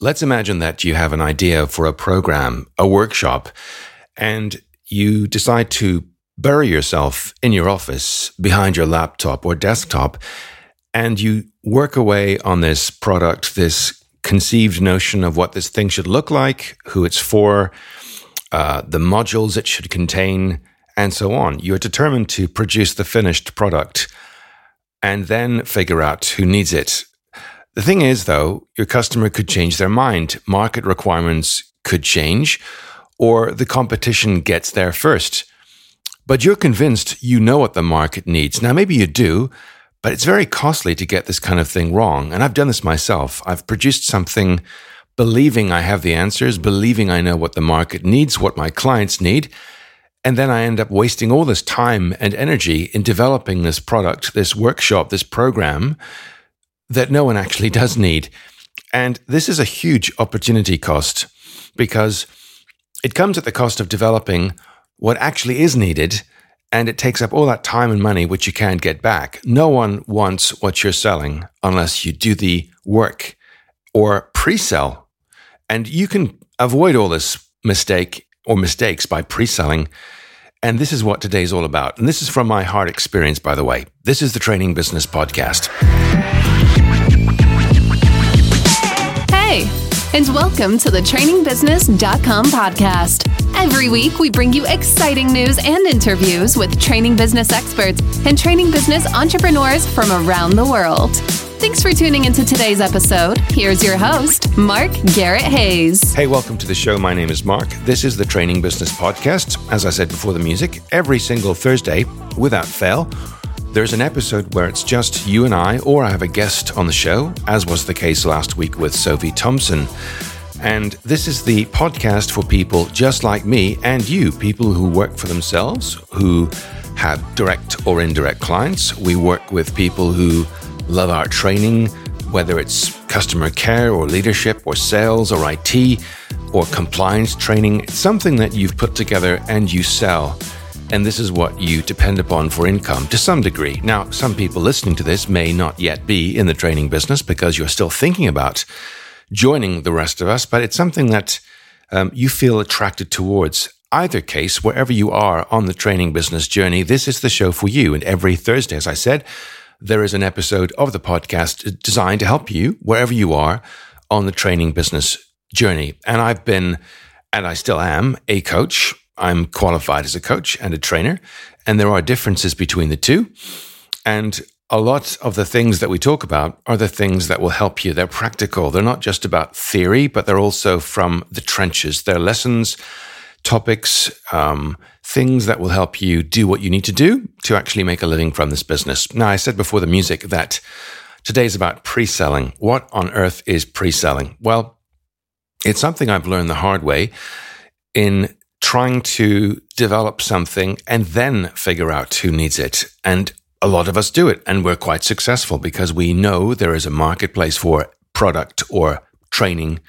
let's imagine that you have an idea for a program, a workshop, and you decide to bury yourself in your office behind your laptop or desktop, and you work away on this product, this conceived notion of what this thing should look like, who it's for, uh, the modules it should contain, and so on. You're determined to produce the finished product and then figure out who needs it. The thing is, though, your customer could change their mind, market requirements could change, or the competition gets there first. But you're convinced you know what the market needs. Now, maybe you do, but it's very costly to get this kind of thing wrong. And I've done this myself. I've produced something believing I have the answers, believing I know what the market needs, what my clients need. And then I end up wasting all this time and energy in developing this product, this workshop, this program that no one actually does need. And this is a huge opportunity cost because it comes at the cost of developing what actually is needed and it takes up all that time and money which you can't get back. No one wants what you're selling unless you do the work or pre-sell. And you can avoid all this mistake or mistakes by pre-selling. And this is what today's all about. And this is from my hard experience, by the way. This is the Training Business Podcast. Hey, and welcome to the trainingbusiness.com podcast. Every week, we bring you exciting news and interviews with training business experts and training business entrepreneurs from around the world. Thanks for tuning into today's episode. Here's your host, Mark Garrett Hayes. Hey, welcome to the show. My name is Mark. This is the Training Business Podcast. As I said before the music, every single Thursday, without fail, there's an episode where it's just you and I, or I have a guest on the show, as was the case last week with Sophie Thompson. And this is the podcast for people just like me and you, people who work for themselves, who have direct or indirect clients. We work with people who love our training, whether it's customer care or leadership or sales or IT or compliance training. It's something that you've put together and you sell. And this is what you depend upon for income to some degree. Now, some people listening to this may not yet be in the training business because you're still thinking about joining the rest of us, but it's something that um, you feel attracted towards. Either case, wherever you are on the training business journey, this is the show for you. And every Thursday, as I said, there is an episode of the podcast designed to help you wherever you are on the training business journey. And I've been, and I still am, a coach. I'm qualified as a coach and a trainer. And there are differences between the two. And a lot of the things that we talk about are the things that will help you. They're practical. They're not just about theory, but they're also from the trenches. They're lessons, topics, um, things that will help you do what you need to do to actually make a living from this business. Now, I said before the music that today is about pre selling. What on earth is pre selling? Well, it's something I've learned the hard way in trying to develop something and then figure out who needs it. And a lot of us do it and we're quite successful because we know there is a marketplace for product or training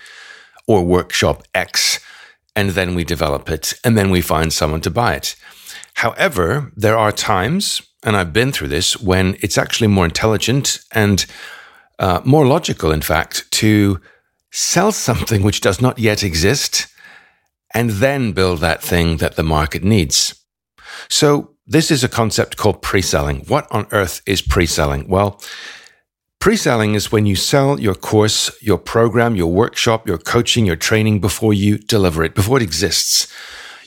or workshop X. And then we develop it and then we find someone to buy it. However, there are times, and I've been through this, when it's actually more intelligent and uh, more logical, in fact, to sell something which does not yet exist and then build that thing that the market needs. So this is a concept called pre selling. What on earth is pre selling? Well, pre selling is when you sell your course, your program, your workshop, your coaching, your training before you deliver it, before it exists.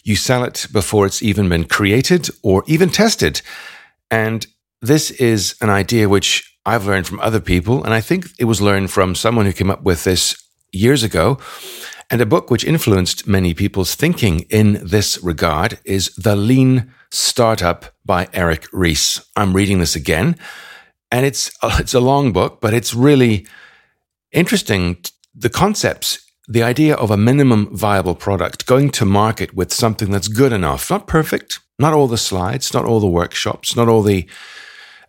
You sell it before it's even been created or even tested. And this is an idea which I've learned from other people. And I think it was learned from someone who came up with this years ago. And a book which influenced many people's thinking in this regard is The Lean Startup by Eric Ries. I'm reading this again, and it's it's a long book, but it's really interesting. The concepts, the idea of a minimum viable product, going to market with something that's good enough, not perfect, not all the slides, not all the workshops, not all the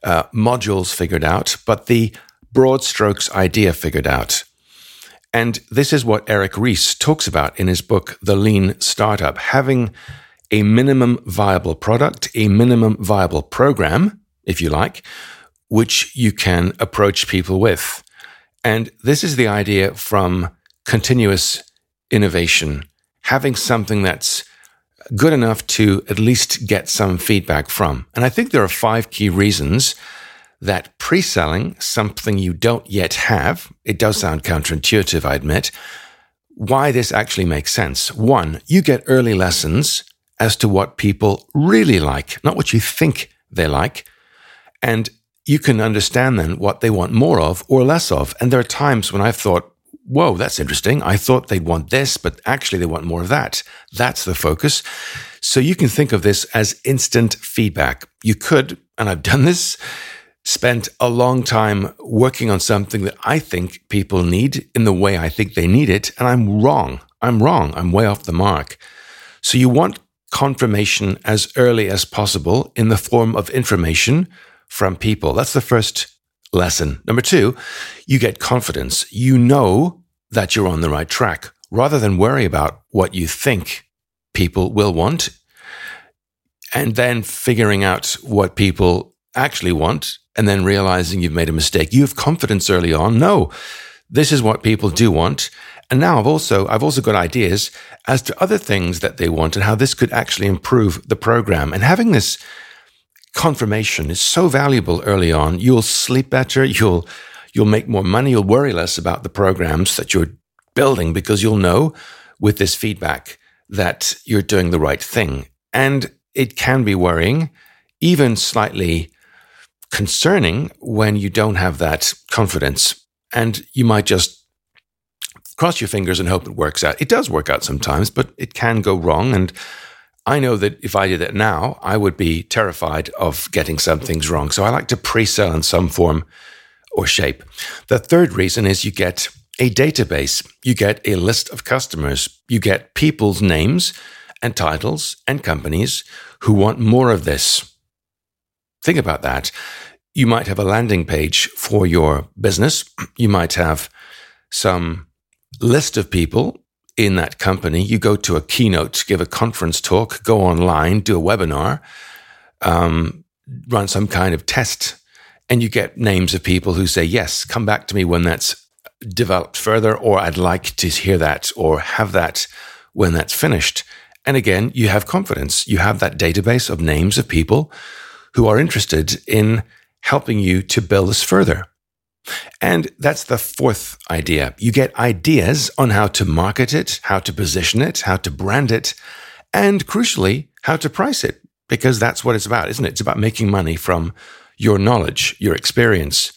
uh, modules figured out, but the broad strokes idea figured out. And this is what Eric Ries talks about in his book, The Lean Startup, having a minimum viable product, a minimum viable program, if you like, which you can approach people with. And this is the idea from continuous innovation, having something that's good enough to at least get some feedback from. And I think there are five key reasons that pre selling something you don't yet have, it does sound counterintuitive, I admit, why this actually makes sense. One, you get early lessons as to what people really like, not what you think they like. And you can understand then what they want more of or less of. And there are times when I've thought, whoa, that's interesting. I thought they'd want this, but actually they want more of that. That's the focus. So you can think of this as instant feedback. You could, and I've done this, spent a long time working on something that I think people need in the way I think they need it. And I'm wrong. I'm wrong. I'm way off the mark. So you want confirmation as early as possible in the form of information from people. That's the first lesson. Number two, you get confidence. You know that you're on the right track rather than worry about what you think people will want and then figuring out what people actually want and then realizing you've made a mistake. You have confidence early on. No, this is what people do want. And now I've also, I've also got ideas as to other things that they want and how this could actually improve the program. And having this confirmation is so valuable early on. You'll sleep better. You'll, you'll make more money. You'll worry less about the programs that you're building because you'll know with this feedback that you're doing the right thing. And it can be worrying, even slightly concerning when you don't have that confidence and you might just cross your fingers and hope it works out. It does work out sometimes, but it can go wrong. And I know that if I did it now, I would be terrified of getting some things wrong. So I like to pre sell in some form or shape. The third reason is you get a database, you get a list of customers, you get people's names and titles and companies who want more of this. Think about that. You might have a landing page for your business. You might have some list of people in that company. You go to a keynote, give a conference talk, go online, do a webinar, um, run some kind of test, and you get names of people who say, Yes, come back to me when that's developed further, or I'd like to hear that or have that when that's finished. And again, you have confidence. You have that database of names of people who are interested in helping you to build this further. And that's the fourth idea. You get ideas on how to market it, how to position it, how to brand it, and crucially, how to price it, because that's what it's about, isn't it? It's about making money from your knowledge, your experience.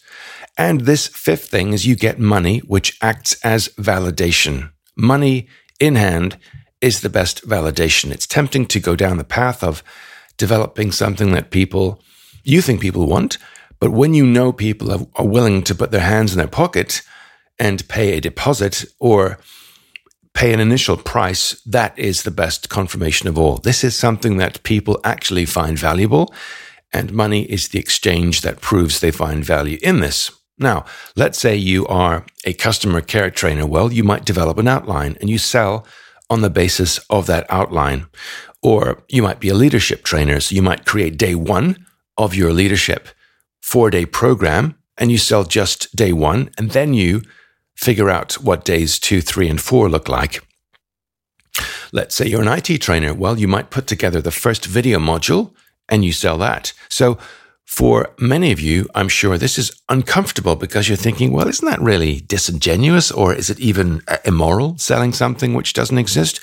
And this fifth thing is you get money, which acts as validation. Money in hand is the best validation. It's tempting to go down the path of developing something that people, you think people want, but when you know people are, are willing to put their hands in their pocket and pay a deposit or pay an initial price, that is the best confirmation of all. This is something that people actually find valuable, and money is the exchange that proves they find value in this. Now, let's say you are a customer care trainer. Well, you might develop an outline and you sell on the basis of that outline. Or you might be a leadership trainer. So you might create day one of your leadership four day program and you sell just day one, and then you figure out what days two, three, and four look like. Let's say you're an IT trainer. Well, you might put together the first video module and you sell that. So, for many of you, I'm sure this is uncomfortable because you're thinking, well, isn't that really disingenuous or is it even uh, immoral selling something which doesn't exist?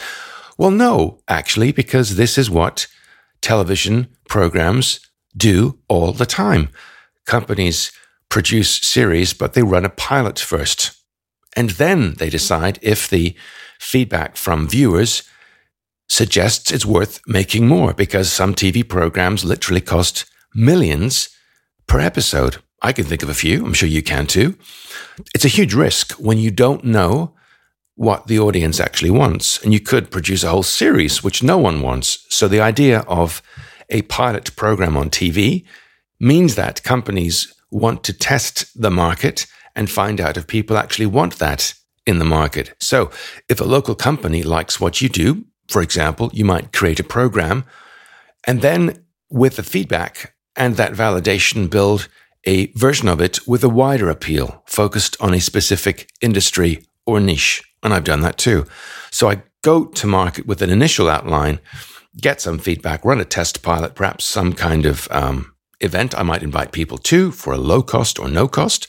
Well, no, actually, because this is what television programs do all the time companies produce series, but they run a pilot first. And then they decide if the feedback from viewers suggests it's worth making more because some TV programs literally cost millions per episode. I can think of a few. I'm sure you can too. It's a huge risk when you don't know what the audience actually wants. And you could produce a whole series which no one wants. So the idea of a pilot program on TV means that companies want to test the market and find out if people actually want that in the market. So if a local company likes what you do, for example, you might create a program and then with the feedback and that validation build a version of it with a wider appeal focused on a specific industry or niche. And I've done that too. So I go to market with an initial outline, get some feedback, run a test pilot, perhaps some kind of um, event I might invite people to for a low cost or no cost.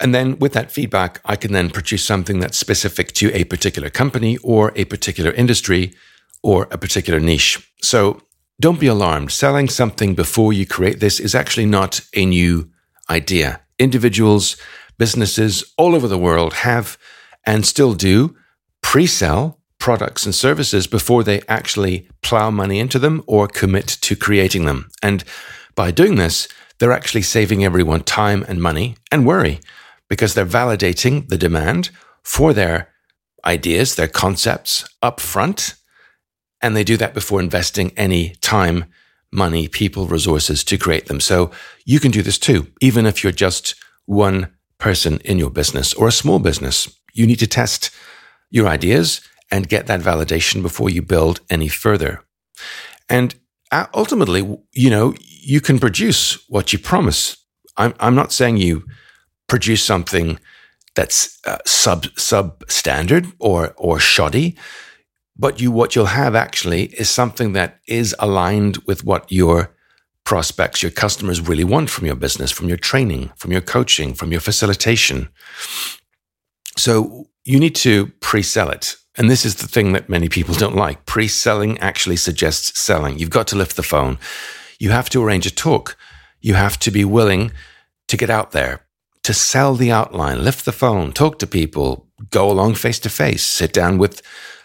And then with that feedback, I can then produce something that's specific to a particular company or a particular industry or a particular niche. So don't be alarmed. Selling something before you create this is actually not a new idea. Individuals, businesses all over the world have and still do pre sell products and services before they actually plow money into them or commit to creating them. And by doing this, they're actually saving everyone time and money and worry because they're validating the demand for their ideas, their concepts up front. And they do that before investing any time, money, people, resources to create them. So you can do this too, even if you're just one person in your business or a small business. You need to test your ideas and get that validation before you build any further. And uh, ultimately, you know, you can produce what you promise. I'm, I'm not saying you produce something that's uh, sub substandard or or shoddy, but you what you'll have actually is something that is aligned with what your prospects, your customers really want from your business, from your training, from your coaching, from your facilitation. So you need to pre-sell it. And this is the thing that many people don't like. Pre-selling actually suggests selling. You've got to lift the phone. You have to arrange a talk. You have to be willing to get out there, to sell the outline, lift the phone, talk to people, go along face to face, sit down with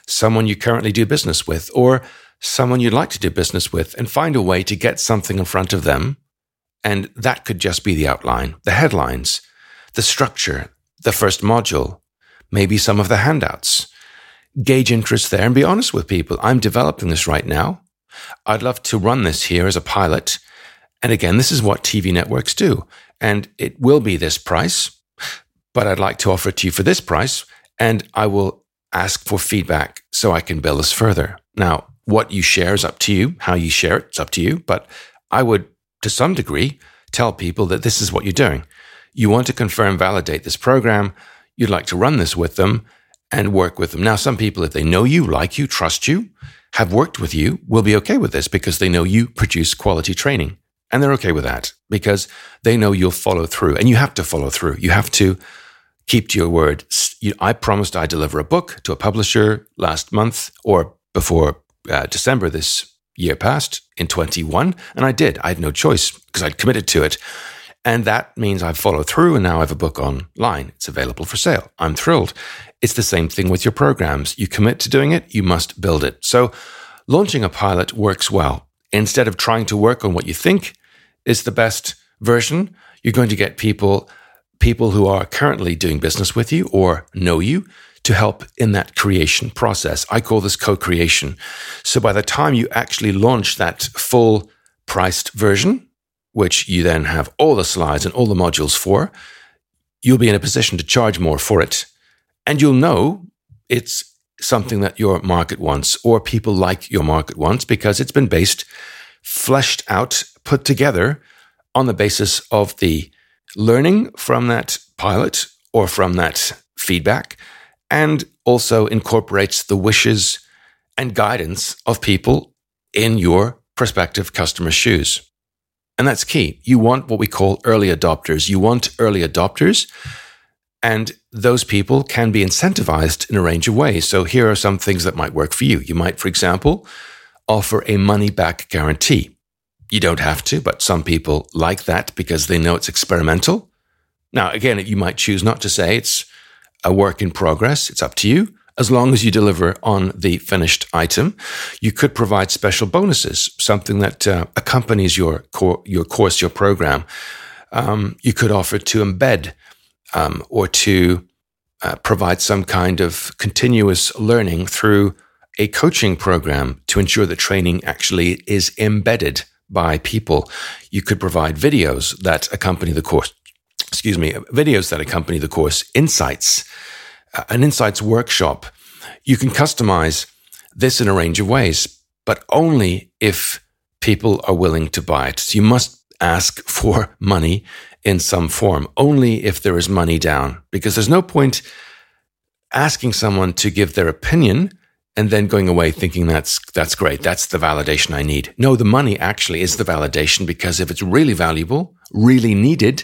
someone you currently do business with or someone you'd like to do business with and find a way to get something in front of them. And that could just be the outline, the headlines, the structure, the first module, maybe some of the handouts. Gauge interest there and be honest with people. I'm developing this right now. I'd love to run this here as a pilot. And again, this is what TV networks do and it will be this price, but I'd like to offer it to you for this price. And I will ask for feedback so I can build this further. Now, what you share is up to you. How you share it, it's up to you. But I would, to some degree, tell people that this is what you're doing. You want to confirm, validate this program. You'd like to run this with them and work with them. Now, some people, if they know you, like you, trust you, have worked with you, will be okay with this because they know you produce quality training. And they're okay with that because they know you'll follow through and you have to follow through. You have to keep to your word. I promised I'd deliver a book to a publisher last month or before uh, December this year passed in 21. And I did. I had no choice because I'd committed to it. And that means I've followed through and now I have a book online. It's available for sale. I'm thrilled. It's the same thing with your programs. You commit to doing it, you must build it. So launching a pilot works well. Instead of trying to work on what you think is the best version. You're going to get people, people who are currently doing business with you or know you to help in that creation process. I call this co-creation. So by the time you actually launch that full priced version, which you then have all the slides and all the modules for, you'll be in a position to charge more for it. And you'll know it's something that your market wants or people like your market wants because it's been based, fleshed out put together on the basis of the learning from that pilot or from that feedback, and also incorporates the wishes and guidance of people in your prospective customer shoes. And that's key. You want what we call early adopters. You want early adopters, and those people can be incentivized in a range of ways. So here are some things that might work for you. You might, for example, offer a money back guarantee. You don't have to, but some people like that because they know it's experimental. Now, again, you might choose not to say it's a work in progress. It's up to you. As long as you deliver on the finished item, you could provide special bonuses, something that uh, accompanies your core, your course, your program. Um, you could offer to embed um, or to uh, provide some kind of continuous learning through a coaching program to ensure that training actually is embedded by people. You could provide videos that accompany the course. Excuse me, videos that accompany the course, insights, an insights workshop. You can customize this in a range of ways, but only if people are willing to buy it. So you must ask for money in some form, only if there is money down, because there's no point asking someone to give their opinion and then going away thinking that's that's great that's the validation i need no the money actually is the validation because if it's really valuable really needed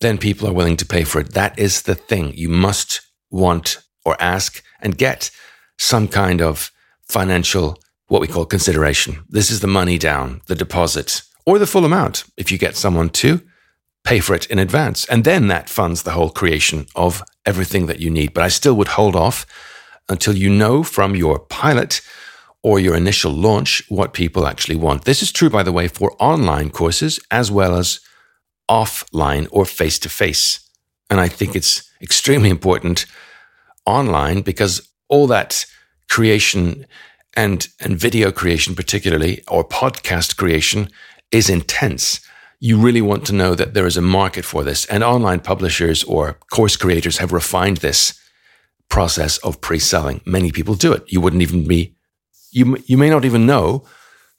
then people are willing to pay for it that is the thing you must want or ask and get some kind of financial what we call consideration this is the money down the deposit or the full amount if you get someone to pay for it in advance and then that funds the whole creation of everything that you need but i still would hold off until you know from your pilot or your initial launch what people actually want. This is true, by the way, for online courses as well as offline or face to face. And I think it's extremely important online because all that creation and, and video creation, particularly, or podcast creation, is intense. You really want to know that there is a market for this. And online publishers or course creators have refined this process of pre-selling. Many people do it. You wouldn't even be, you, you may not even know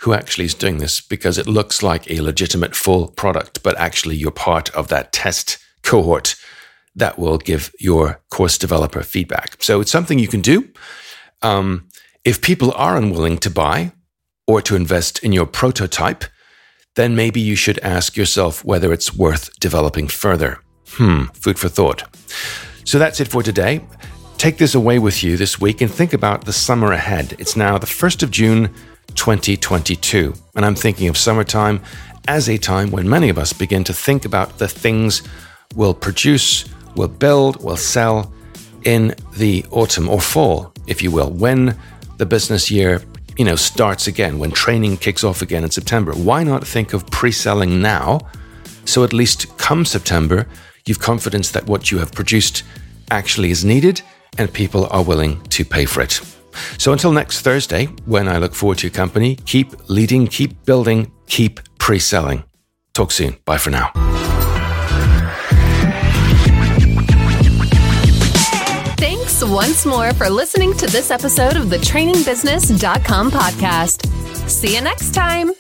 who actually is doing this because it looks like a legitimate full product, but actually you're part of that test cohort that will give your course developer feedback. So it's something you can do. Um, if people are unwilling to buy or to invest in your prototype, then maybe you should ask yourself whether it's worth developing further. Hmm, food for thought. So that's it for today. Take this away with you this week and think about the summer ahead. It's now the 1st of June, 2022. And I'm thinking of summertime as a time when many of us begin to think about the things we'll produce, we'll build, we'll sell in the autumn or fall, if you will, when the business year you know starts again when training kicks off again in September why not think of pre-selling now so at least come September you've confidence that what you have produced actually is needed and people are willing to pay for it. So until next Thursday, when I look forward to your company, keep leading, keep building, keep pre selling. Talk soon. Bye for now. Once more for listening to this episode of the trainingbusiness.com podcast. See you next time.